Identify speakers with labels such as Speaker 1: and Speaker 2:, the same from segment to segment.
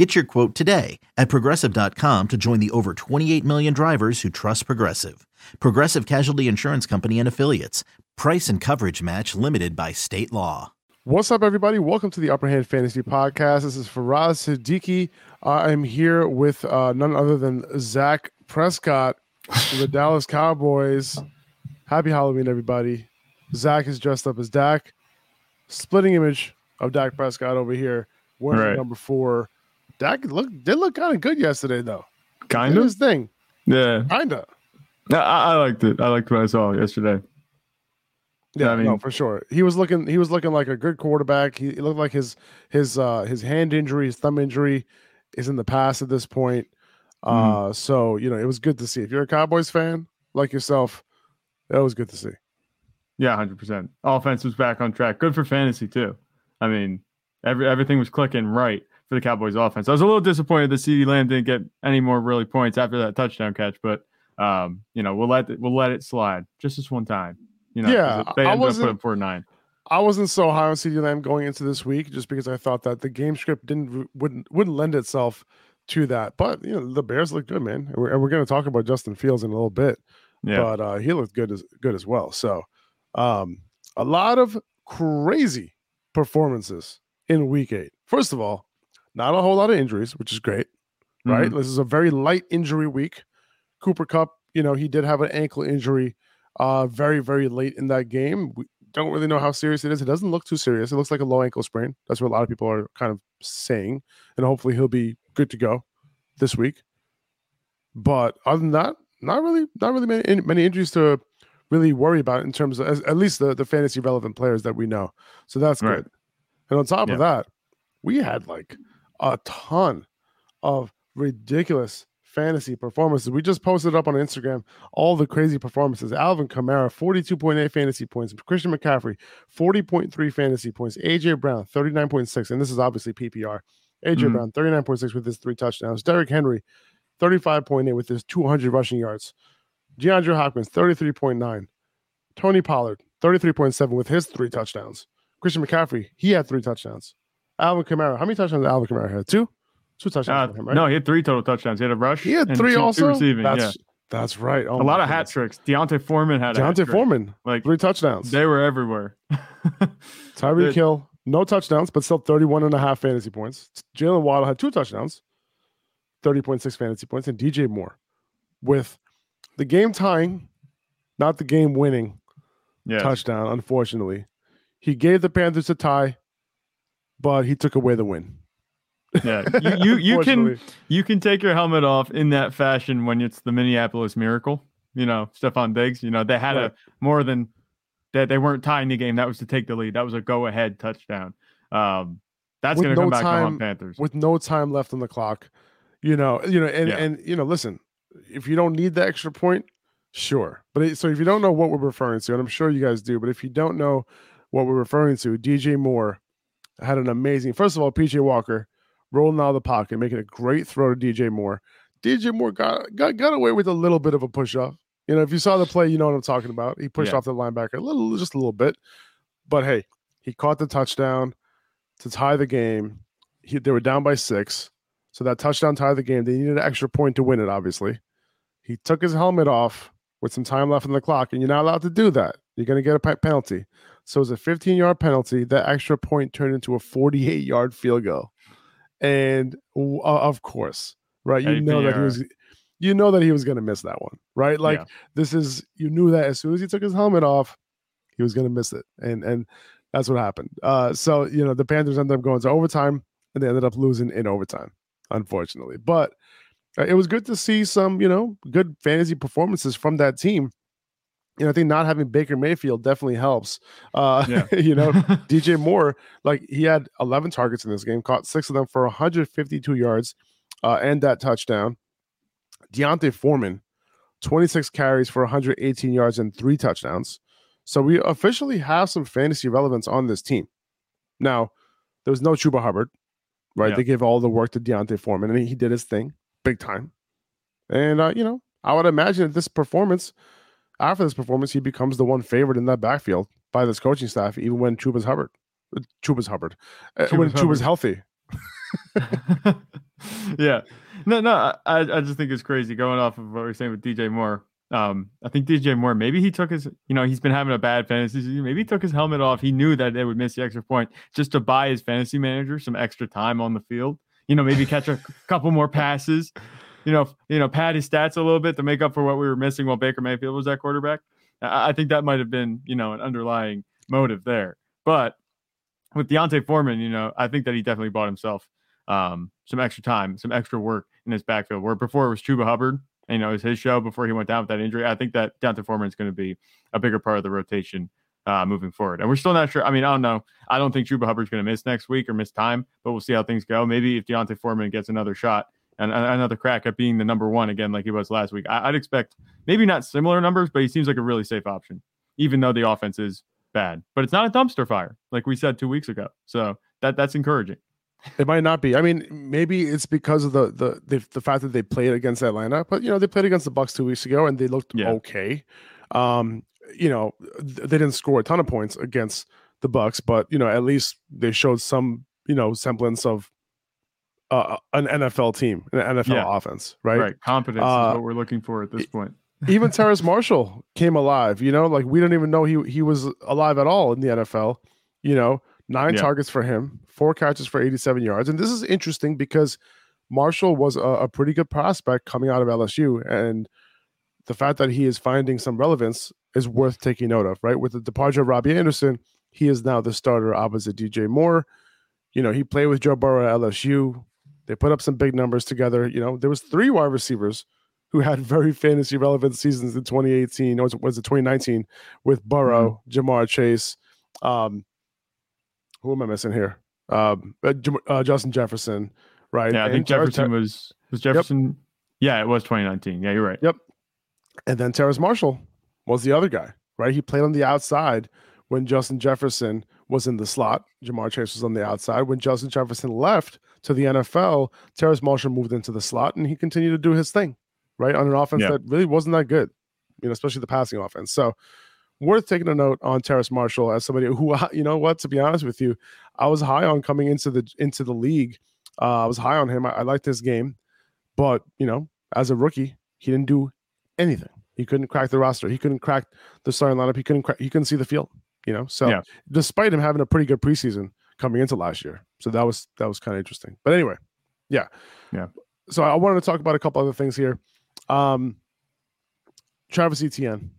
Speaker 1: Get your quote today at progressive.com to join the over 28 million drivers who trust Progressive. Progressive Casualty Insurance Company and Affiliates. Price and coverage match limited by state law.
Speaker 2: What's up, everybody? Welcome to the Upper Hand Fantasy Podcast. This is Faraz Siddiqui. I'm here with uh, none other than Zach Prescott, the Dallas Cowboys. Happy Halloween, everybody. Zach is dressed up as Dak. Splitting image of Dak Prescott over here, wearing
Speaker 3: Right.
Speaker 2: number four. Dak look did look kind of good yesterday, though.
Speaker 3: Kind of.
Speaker 2: his thing,
Speaker 3: Yeah.
Speaker 2: kinda.
Speaker 3: I, I liked it. I liked what I saw yesterday.
Speaker 2: Yeah,
Speaker 3: I mean, no,
Speaker 2: for sure. He was looking. He was looking like a good quarterback. He, he looked like his his uh his hand injury, his thumb injury, is in the past at this point. Uh,
Speaker 3: Mhm.
Speaker 2: so you know it was good to see. If you're a Cowboys fan like yourself, that was good to see.
Speaker 3: Yeah, hundred percent. Offense was back on track. Good for fantasy too. I mean, every everything was clicking right for the Cowboys offense. I was a little disappointed that CeeDee Lamb didn't get any more really points after that touchdown catch, but um, you know, we'll let it, we'll let it slide just this one time. You know,
Speaker 2: Yeah,
Speaker 3: they
Speaker 2: I
Speaker 3: up
Speaker 2: wasn't-
Speaker 3: putting four nine.
Speaker 2: I wasn't so high on CeeDee Lamb going into this week just because I thought that the game script didn't wouldn't wouldn't lend itself to that. But you know the Bears look good, man, and we're, and we're going to talk about Justin Fields in a little bit.
Speaker 3: Yeah,
Speaker 2: but uh, he looked good as good as well. So, um, a lot of crazy performances in Week Eight. First of all, not a whole lot of injuries, which is great, right?
Speaker 3: Mhm.
Speaker 2: This is a very light injury week. Cooper Kupp, you know, he did have an ankle injury, uh, very very late in that game. We don't really know how serious it is. It doesn't look too serious. It looks like a low ankle sprain. That's what a lot of people are kind of saying, and hopefully he'll be good to go this week. But other than that, not really, not really many, many injuries to really worry about in terms of as, at least the, the fantasy relevant players that we know. So that's
Speaker 3: Right.
Speaker 2: good. And on top
Speaker 3: Yeah.
Speaker 2: of that, we had like a ton of ridiculous fantasy performances. We just posted up on Instagram all the crazy performances. Alvin Kamara, 42.8 fantasy points. Christian McCaffrey, 40.3 fantasy points. AJ Brown, 39.6. And this is obviously PPR. AJ
Speaker 3: Mhm.
Speaker 2: Brown, 39.6 with his three touchdowns. Derrick Henry, 35.8 with his 200 rushing yards. DeAndre Hopkins, 33.9. Tony Pollard, 33.7 with his three touchdowns. Christian McCaffrey, he had three touchdowns. Alvin Kamara, how many touchdowns did Alvin Kamara had? Two? Two touchdowns
Speaker 3: Uh,
Speaker 2: for him, right?
Speaker 3: No, he had three total touchdowns. He had a rush.
Speaker 2: he had three
Speaker 3: two, two
Speaker 2: also.
Speaker 3: receiving.
Speaker 2: That's
Speaker 3: yeah,
Speaker 2: that's right. Oh
Speaker 3: a lot of hat tricks. D'Onta Foreman had a hat D'Onta.
Speaker 2: Foreman,
Speaker 3: Like
Speaker 2: three touchdowns.
Speaker 3: they were everywhere.
Speaker 2: Tyreek Hill, no touchdowns, but still 31 and a half fantasy points. Jaylen Waddle had two touchdowns, 30.6 fantasy points, and DJ Moore with the game tying, not the game winning
Speaker 3: yeah,
Speaker 2: touchdown, unfortunately. He gave the Panthers a tie, but he took away the win.
Speaker 3: yeah. You you, you can you can take your helmet off in that fashion when it's the Minneapolis Miracle. You know, Stefon Diggs. You know, they had
Speaker 2: Right.
Speaker 3: a more than that. They weren't tying the game. That was to take the lead. That was a go ahead touchdown. Um, that's going to
Speaker 2: no
Speaker 3: come back to
Speaker 2: time-
Speaker 3: haunt Panthers.
Speaker 2: with no time left on the clock. You know, you know, and
Speaker 3: Yeah.
Speaker 2: and you know, listen, if you don't need the extra point, sure. But it, so if you don't know what we're referring to, and I'm sure you guys do, but if you don't know what we're referring to, DJ Moore had an amazing. First of all, PJ Walker rolling out of the pocket, making a great throw to DJ Moore. DJ Moore got got got away with a little bit of a push off. You know, if you saw the play, you know what I'm talking about. He pushed
Speaker 3: Yeah.
Speaker 2: off the linebacker a little, just a little bit. But hey, he caught the touchdown to tie the game. He, they were down by six. So that touchdown tied the game. They needed an extra point to win it, obviously. He took his helmet off with some time left on the clock, and you're not allowed to do that. You're going to get a penalty. So it's a 15 yard penalty. That extra point turned into a 48 yard field goal. And uh, of course, right? You know that he was. You know that he was going to miss that one, right? Like
Speaker 3: Yeah.
Speaker 2: this is you knew that as soon as he took his helmet off, he was going to miss it, and and that's what happened. Uh, so you know the Panthers ended up going to overtime, and they ended up losing in overtime, unfortunately. But uh, it was good to see some, you know, good fantasy performances from that team. You know, I think not having Baker Mayfield definitely helps. Uh,
Speaker 3: Yeah.
Speaker 2: you know, DJ Moore, like he had 11 targets in this game, caught six of them for 152 yards uh, and that touchdown. D'Onta Foreman, 26 carries for 118 yards and three touchdowns. So we officially have some fantasy relevance on this team. Now, there was no Chuba Hubbard, right?
Speaker 3: Yeah.
Speaker 2: They gave all the work to D'Onta Foreman, and he did his thing big time. And uh, you know, I would imagine that this performance, after this performance, he becomes the one favorite in that backfield by this coaching staff, even when Chuba's Hubbard, Chuba's Hubbard, uh, when
Speaker 3: Chuba's
Speaker 2: Chuba's healthy.
Speaker 3: yeah. No, no, I, I just think it's crazy going off of what we are saying with DJ Moore. Um, I think DJ Moore, maybe he took his, you know, he's been having a bad fantasy season. Maybe he took his helmet off. He knew that they would miss the extra point just to buy his fantasy manager some extra time on the field. You know, maybe catch a couple more passes. You know, you know, pad his stats a little bit to make up for what we were missing while Baker Mayfield was that quarterback. I, I think that might have been, you know, an underlying motive there. But with D'Onta Foreman, you know, I think that he definitely bought himself um, some extra time, some extra work in his backfield. Where before it was Chuba Hubbard, and, you know, it was his show before he went down with that injury. I think that D'Onta Foreman is going to be a bigger part of the rotation uh, moving forward. And we're still not sure. I mean, I don't know. I don't think Chuba Hubbard's going to miss next week or miss time, but we'll see how things go. Maybe if D'Onta Foreman gets another shot and another crack at being the number one again, like he was last week, I- I'd expect maybe not similar numbers, but he seems like a really safe option, even though the offense is bad. But it's not a dumpster fire, like we said two weeks ago. So that that's encouraging.
Speaker 2: It might not be. I mean, maybe it's because of the the the, the fact that they played against Atlanta, but you know they played against the Bucs two weeks ago and they looked
Speaker 3: Yeah.
Speaker 2: okay. Um, you know, th- they didn't score a ton of points against the Bucs, but you know at least they showed some you know semblance of uh, an NFL team, an NFL
Speaker 3: Yeah.
Speaker 2: offense, right?
Speaker 3: Right. Competence
Speaker 2: Uh,
Speaker 3: is what we're looking for at this point.
Speaker 2: even Terrace Marshall came alive. You know, like we didn't even know he he was alive at all in the NFL. You know, nine
Speaker 3: Yeah.
Speaker 2: targets for him, four catches for 87 yards, and this is interesting because Marshall was a, a pretty good prospect coming out of LSU, and the fact that he is finding some relevance is worth taking note of. Right, with the departure of Robbie Anderson, he is now the starter opposite DJ Moore. You know, he played with Joe Burrow at LSU. They put up some big numbers together. You know, there was three wide receivers who had very fantasy relevant seasons in 2018 or was it, was it 2019 with Burrow, Ja'Marr Chase, um, who am I missing here? Um, uh, uh, Justin Jefferson, right?
Speaker 3: Yeah, I
Speaker 2: And
Speaker 3: think Jefferson
Speaker 2: Ter-
Speaker 3: was was Jefferson. Yeah, it was 2019. Yeah, you're right. Yep.
Speaker 2: And then Terrace Marshall was the other guy, right? He played on the outside when Justin Jefferson was in the slot. Ja'Marr Chase was on the outside. When Justin Jefferson left to the NFL, Terrace Marshall moved into the slot and he continued to do his thing, right? On an offense
Speaker 3: Yeah.
Speaker 2: that really wasn't that good, you know, especially the passing offense. So worth taking a note on Terrace Marshall as somebody who, you know what, to be honest with you, I was high on coming into the into the league. Uh, I was high on him. I, I liked his game, but you know, as a rookie, he didn't do anything. He couldn't crack the roster. He couldn't crack the starting lineup. He couldn't crack, he couldn't see the field. You know, so
Speaker 3: Yeah.
Speaker 2: despite him having a pretty good preseason coming into last year, so that was that was kind of interesting. But anyway, yeah,
Speaker 3: Yeah.
Speaker 2: So I wanted to talk about a couple other things here. Um, Travis Etienne,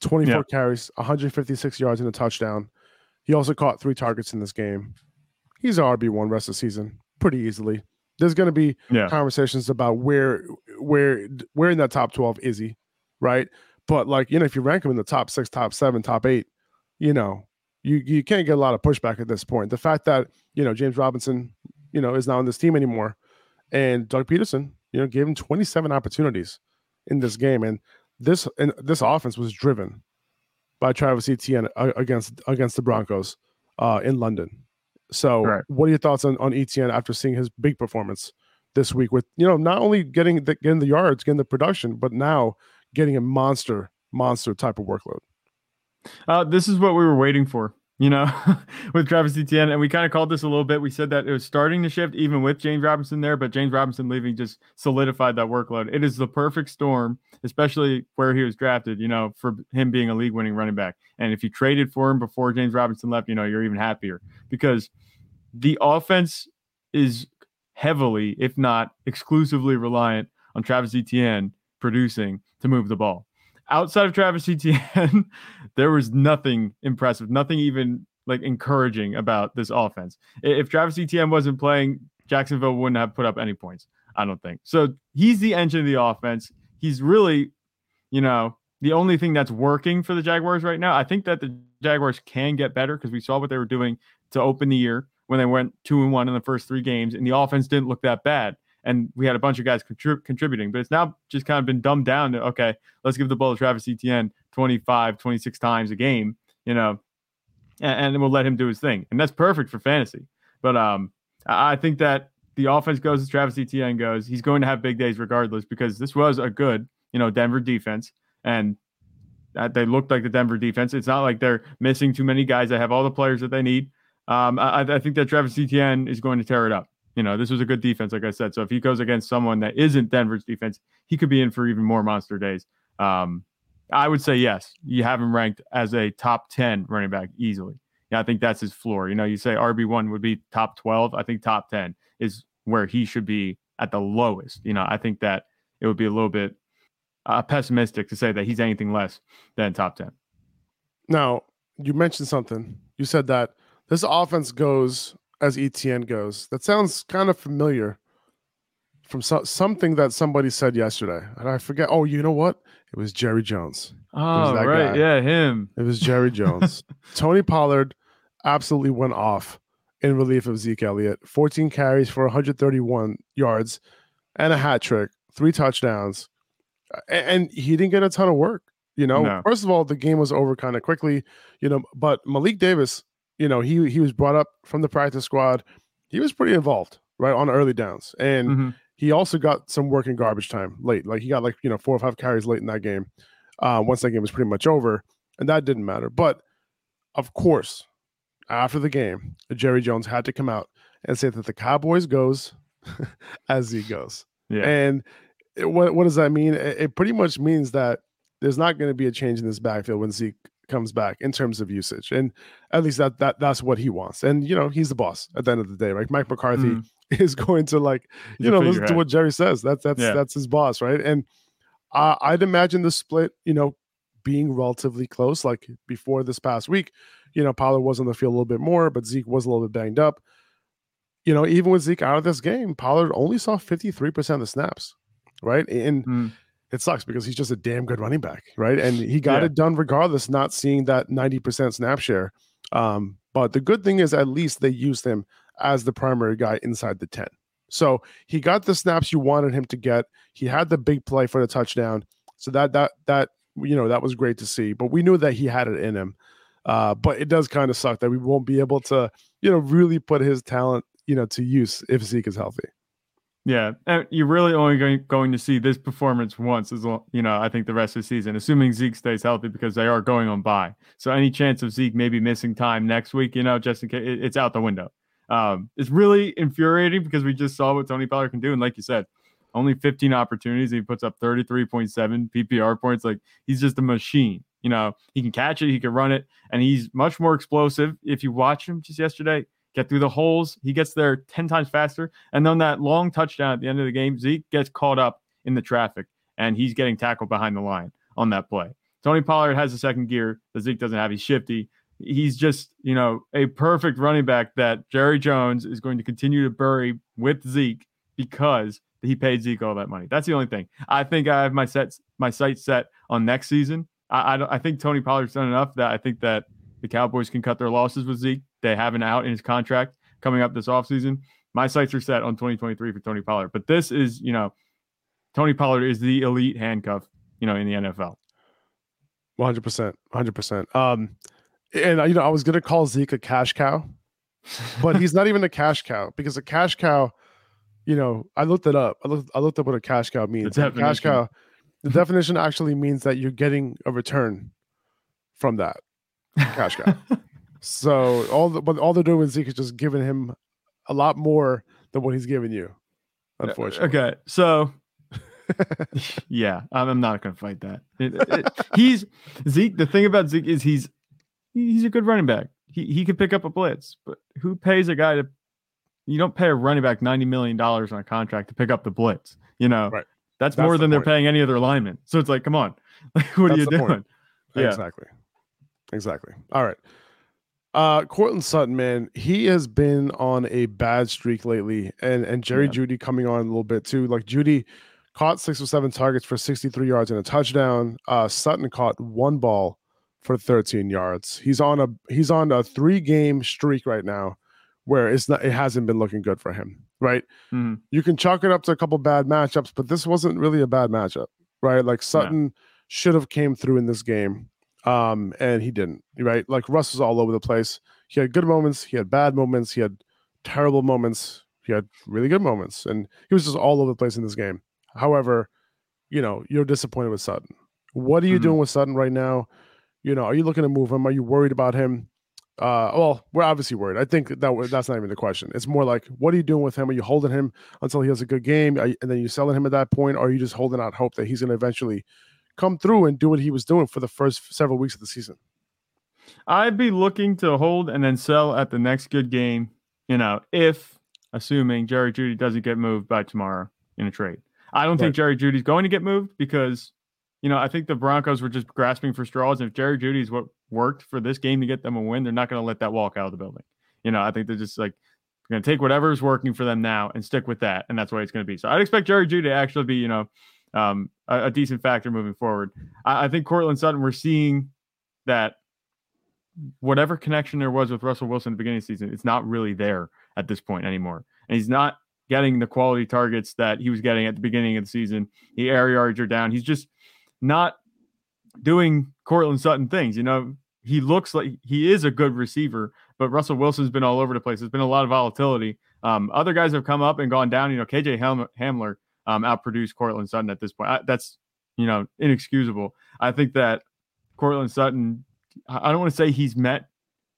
Speaker 2: twenty four carries, one hundred fifty six yards and a touchdown. He also caught three targets in this game. He's a RB one rest of the season pretty easily. There's going to be
Speaker 3: Yeah.
Speaker 2: conversations about where where where in that top 12 is he right but like you know if you rank him in the top six top seven top eight you know you you can't get a lot of pushback at this point the fact that you know james robinson you know is not on this team anymore and doug pederson you know gave him 27 opportunities in this game and this and this offense was driven by travis etienne against against the broncos uh in london so
Speaker 3: Right.
Speaker 2: what are your thoughts on on etienne after seeing his big performance this week with you know not only getting the getting the yards, getting the production, but now getting a monster monster type of workload.
Speaker 3: Uh, this is what we were waiting for, you know, with Travis Etienne. And we kind of called this a little bit. We said that it was starting to shift even with James Robinson there, but James Robinson leaving just solidified that workload. It is the perfect storm, especially where he was drafted, you know, for him being a league winning running back. And if you traded for him before James Robinson left, you know, you're even happier because the offense is heavily, if not exclusively reliant on Travis Etienne producing to move the ball outside of Travis Etienne, there was nothing impressive, nothing even like encouraging about this offense. If Travis Etienne wasn't playing, Jacksonville wouldn't have put up any points. I don't think. So he's the engine of the offense. He's really, you know, the only thing that's working for the Jaguars right now. I think that the Jaguars can get better because we saw what they were doing to open the year when they went two and one in the first three games, and the offense didn't look that bad. And we had a bunch of guys contrib- contributing, but it's now just kind of been dumbed down to okay, let's give the ball to Travis Etienne 25, 26 times a game, you know, and, and we'll let him do his thing. And that's perfect for fantasy. But um, I think that the offense goes as Travis Etienne goes. He's going to have big days regardless because this was a good, you know, Denver defense. And they looked like the Denver defense. It's not like they're missing too many guys. They have all the players that they need. Um, I, I, think that Travis Etienne is going to tear it up. You know, this was a good defense, like I said. So if he goes against someone that isn't Denver's defense, he could be in for even more monster days. Um, I would say yes. You have him ranked as a top 10 running back easily. Yeah, I think that's his floor. You know, you say RB1 would be top 12. I think top 10 is where he should be at the lowest. You know, I think that it would be a little bit uh, pessimistic to say that he's anything less than top 10.
Speaker 2: Now, you mentioned something. You said that this offense goes as Etienne goes. That sounds kind of familiar from so- something that somebody said yesterday. And I forget. Oh, you know what? It was Jerry Jones.
Speaker 3: Oh, right. Guy. Yeah, him.
Speaker 2: It was Jerry Jones. Tony Pollard absolutely went off in relief of Zeke Elliott. 14 carries for 131 yards and a hat trick, three touchdowns and he didn't get a ton of work. You know, no. first of all, the game was over kind of quickly. You know, but Malik Davis, you know, he he was brought up from the practice squad. He was pretty involved, right, on early downs, and mm-hmm. he also got some work in garbage time late. Like he got like you know four or five carries late in that game. Uh, once that game was pretty much over, and that didn't matter. But of course, after the game, Jerry Jones had to come out and say that the Cowboys goes as he goes. Yeah. And what what does that mean? It, it pretty much means that there's not going to be a change in this backfield when Zeke comes back in terms of usage, and at least that that that's what he wants. And you know, he's the boss at the end of the day, right? Mike McCarthy mm. is going to like you know listen to what Jerry says. That's that's yeah. that's his boss, right? And uh, I'd imagine the split, you know, being relatively close. Like before this past week, you know, Pollard was on the field a little bit more, but Zeke was a little bit banged up. You know, even with Zeke out of this game, Pollard only saw 53% of the snaps right? And mm. It sucks because he's just a damn good running back, right? And he got yeah. it done regardless, not seeing that 90% snap share. Um, but the good thing is at least they used him as the primary guy inside the 10. So he got the snaps you wanted him to get. He had the big play for the touchdown. So that that that you know that was great to see. But we knew that he had it in him. Uh, but it does kind of suck that we won't be able to, you know, really put his talent, you know, to use if Zeke is healthy.
Speaker 3: Yeah, you're really only going, to see this performance once, as well, you know. I think the rest of the season, assuming Zeke stays healthy, because they are going on bye. So any chance of Zeke maybe missing time next week, you know, just in case, it, it's out the window. Um, it's really infuriating because we just saw what Tony Pollard can do, and like you said, only 15 opportunities, he puts up 33.7 PPR points. Like he's just a machine. You know, he can catch it, he can run it, and he's much more explosive. If you watch him just yesterday, get through the holes. He gets there 10 times faster. And then that long touchdown at the end of the game, Zeke gets caught up in the traffic and he's getting tackled behind the line on that play. Tony Pollard has a second gear that Zeke doesn't have. He's shifty. He's just, you know, a perfect running back that Jerry Jones is going to continue to bury with Zeke because he paid Zeke all that money. That's the only thing. I think I have my sets, my sights set on next season. I, I, I think Tony Pollard's done enough that I think that the Cowboys can cut their losses with Zeke. They have an out in his contract coming up this offseason. My sights are set on 2023 for Tony Pollard. But this is, you know, Tony Pollard is the elite handcuff, you know, in the NFL.
Speaker 2: 100%. 100%. Um, and, you know, I was going to call Zeke a cash cow, but he's not even a cash cow because a cash cow, you know, I looked it up. I looked, I looked up what a cash cow means. cash cow, the definition actually means that you're getting a return from that cash cow. So all the, but all they're doing is Zeke is just giving him a lot more than what he's giving you. Uh, uh, unfortunately.
Speaker 3: Okay, so yeah, I'm not going to fight that. It, it, he's Zeke. The thing about Zeke is he's he's a good running back. He he can pick up a blitz, but who pays a guy to? You don't pay a running back ninety million dollars on a contract to pick up the blitz. You know, right. That's, That's more the than point. they're paying any other lineman. So it's like, come on, like, what That's are you doing? Point.
Speaker 2: Yeah. Exactly. Exactly. All right. Uh Courtland Sutton, man, he has been on a bad streak lately. And and Jerry yeah. Jeudy coming on a little bit too. Like Jeudy caught six or seven targets for 63 yards and a touchdown. Uh Sutton caught one ball for 13 yards. He's on a he's on a three game streak right now where it's not it hasn't been looking good for him. Right. Mm-hmm. You can chalk it up to a couple bad matchups, but this wasn't really a bad matchup, right? Like Sutton. Yeah should have came through in this game, um, and he didn't. Right, like Russ was all over the place. He had good moments, he had bad moments, he had terrible moments, he had really good moments, and he was just all over the place in this game. However, you know, you're disappointed with Sutton. What are you
Speaker 3: Mhm.
Speaker 2: doing with Sutton right now? You know, are you looking to move him? Are you worried about him? Uh, well, we're obviously worried. I think that that's not even the question. It's more like, what are you doing with him? Are you holding him until he has a good game, Are you- and then you selling him at that point, or are you just holding out hope that he's going to eventually come through and do what he was doing for the first several weeks of the season?
Speaker 3: I'd be looking to hold and then sell at the next good game, you know, if assuming Jerry Jeudy doesn't get moved by tomorrow in a trade. I don't
Speaker 2: Right.
Speaker 3: think Jerry Jeudy's going to get moved because, you know, I think the Broncos were just grasping for straws. And if Jerry Jeudy is what worked for this game to get them a win, they're not going to let that walk out of the building. You know, I think they're just like going to take whatever is working for them now and stick with that. And that's what it's going to be. So I'd expect Jerry Jeudy to actually be, you know, um, a, a decent factor moving forward. I, I think Courtland Sutton, we're seeing that whatever connection there was with Russell Wilson at the beginning of the season, it's not really there at this point anymore. And he's not getting the quality targets that he was getting at the beginning of the season. The air yards are down. He's just not doing Courtland Sutton things. You know, he looks like he is a good receiver, but Russell Wilson's been all over the place. There's been a lot of volatility. Um, other guys have come up and gone down. You know, KJ Ham- Hamler um, outproduced Courtland Sutton at this point. I, that's you know inexcusable. I think that Courtland Sutton. I don't want to say he's met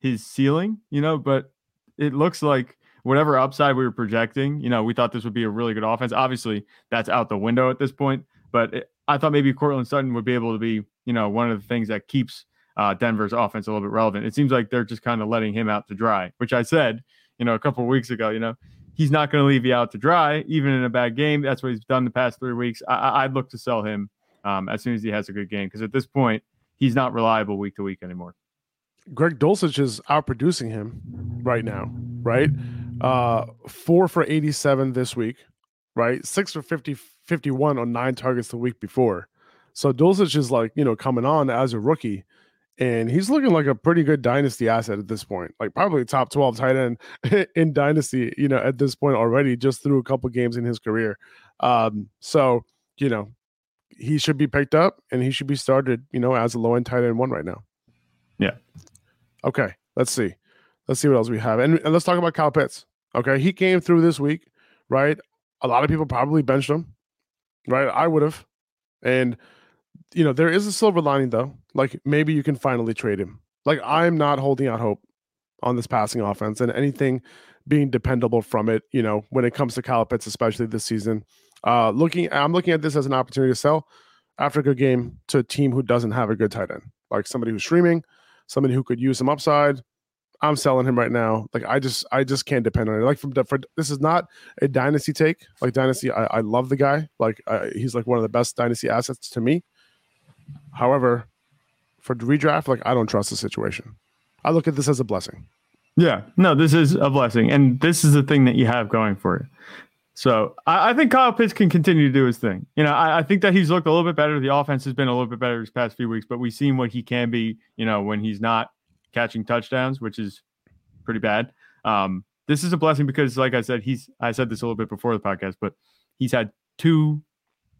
Speaker 3: his ceiling, you know, but it looks like whatever upside we were projecting, you know, we thought this would be a really good offense. Obviously, that's out the window at this point. But it, I thought maybe Courtland Sutton would be able to be, you know, one of the things that keeps uh, Denver's offense a little bit relevant. It seems like they're just kind of letting him out to dry, which I said, you know, a couple weeks ago. You know, he's not going to leave you out to dry, even in a bad game. That's what he's done the past three weeks. I, I'd look to sell him um, as soon as he has a good game because at this point, he's not reliable week to week anymore.
Speaker 2: Greg Dulcich is outproducing him right now, right? Uh, four for 87 this week, right? Six for 50, 51 on nine targets the week before. So Dulcich is like, you know, coming on as a rookie, and he's looking like a pretty good dynasty asset at this point, like probably top 12 tight end in dynasty, you know, at this point already, just through a couple games in his career. Um, so, you know, he should be picked up and he should be started, you know, as a low end tight end one right now.
Speaker 3: Yeah.
Speaker 2: Okay, let's see. Let's see what else we have. And, and let's talk about Kyle Pitts. Okay, he came through this week, right? A lot of people probably benched him, right? I would have. And, you know, there is a silver lining, though. Like maybe you can finally trade him. Like I'm not holding out hope on this passing offense and anything being dependable from it, you know, when it comes to Pitts, especially this season. Uh, looking, I'm looking at this as an opportunity to sell after a good game to a team who doesn't have a good tight end, like somebody who's streaming, somebody who could use some upside. I'm selling him right now. Like I just, I just can't depend on it. Like from for this is not a dynasty take. Like dynasty, I, I love the guy. Like I, he's like one of the best dynasty assets to me. However, for redraft, like I don't trust the situation. I look at this as a blessing.
Speaker 3: Yeah, no, this is a blessing, and this is the thing that you have going for you. So I, I think Kyle Pitts can continue to do his thing. You know, I, I think that he's looked a little bit better. The offense has been a little bit better these past few weeks, but we've seen what he can be. You know, when he's not catching touchdowns, which is pretty bad. Um, this is a blessing because, like I said, he's. I said this a little bit before the podcast, but he's had two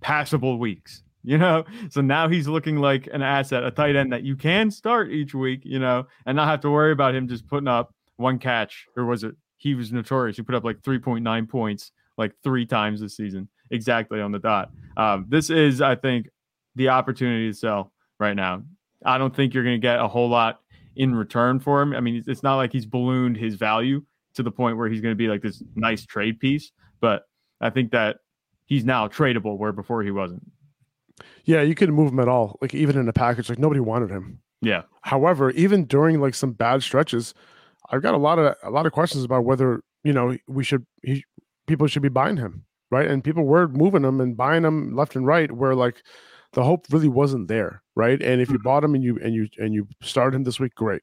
Speaker 3: passable weeks. You know, so now he's looking like an asset, a tight end that you can start each week. You know, and not have to worry about him just putting up one catch, or was it? He was notorious. He put up like 3.9 points like three times this season, exactly on the dot. Um, this is, I think, the opportunity to sell right now. I don't think you're going to get a whole lot in return for him. I mean, it's not like he's ballooned his value to the point where he's going to be like this nice trade piece, but I think that he's now tradable where before he wasn't.
Speaker 2: Yeah, you couldn't move him at all. Like even in a package, like nobody wanted him.
Speaker 3: Yeah.
Speaker 2: However, even during like some bad stretches, I've got a lot of a lot of questions about whether you know we should he, people should be buying him, right? And people were moving him and buying him left and right, where like the hope really wasn't there, right? And if you mm-hmm. bought him and you and you and you started him this week, great.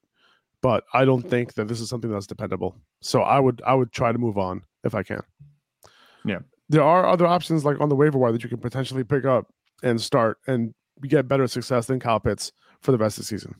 Speaker 2: But I don't think that this is something that's dependable. So I would I would try to move on if I can.
Speaker 3: Yeah.
Speaker 2: There are other options like on the waiver wire that you can potentially pick up and start and get better success than Kyle Pitts for the rest of the season.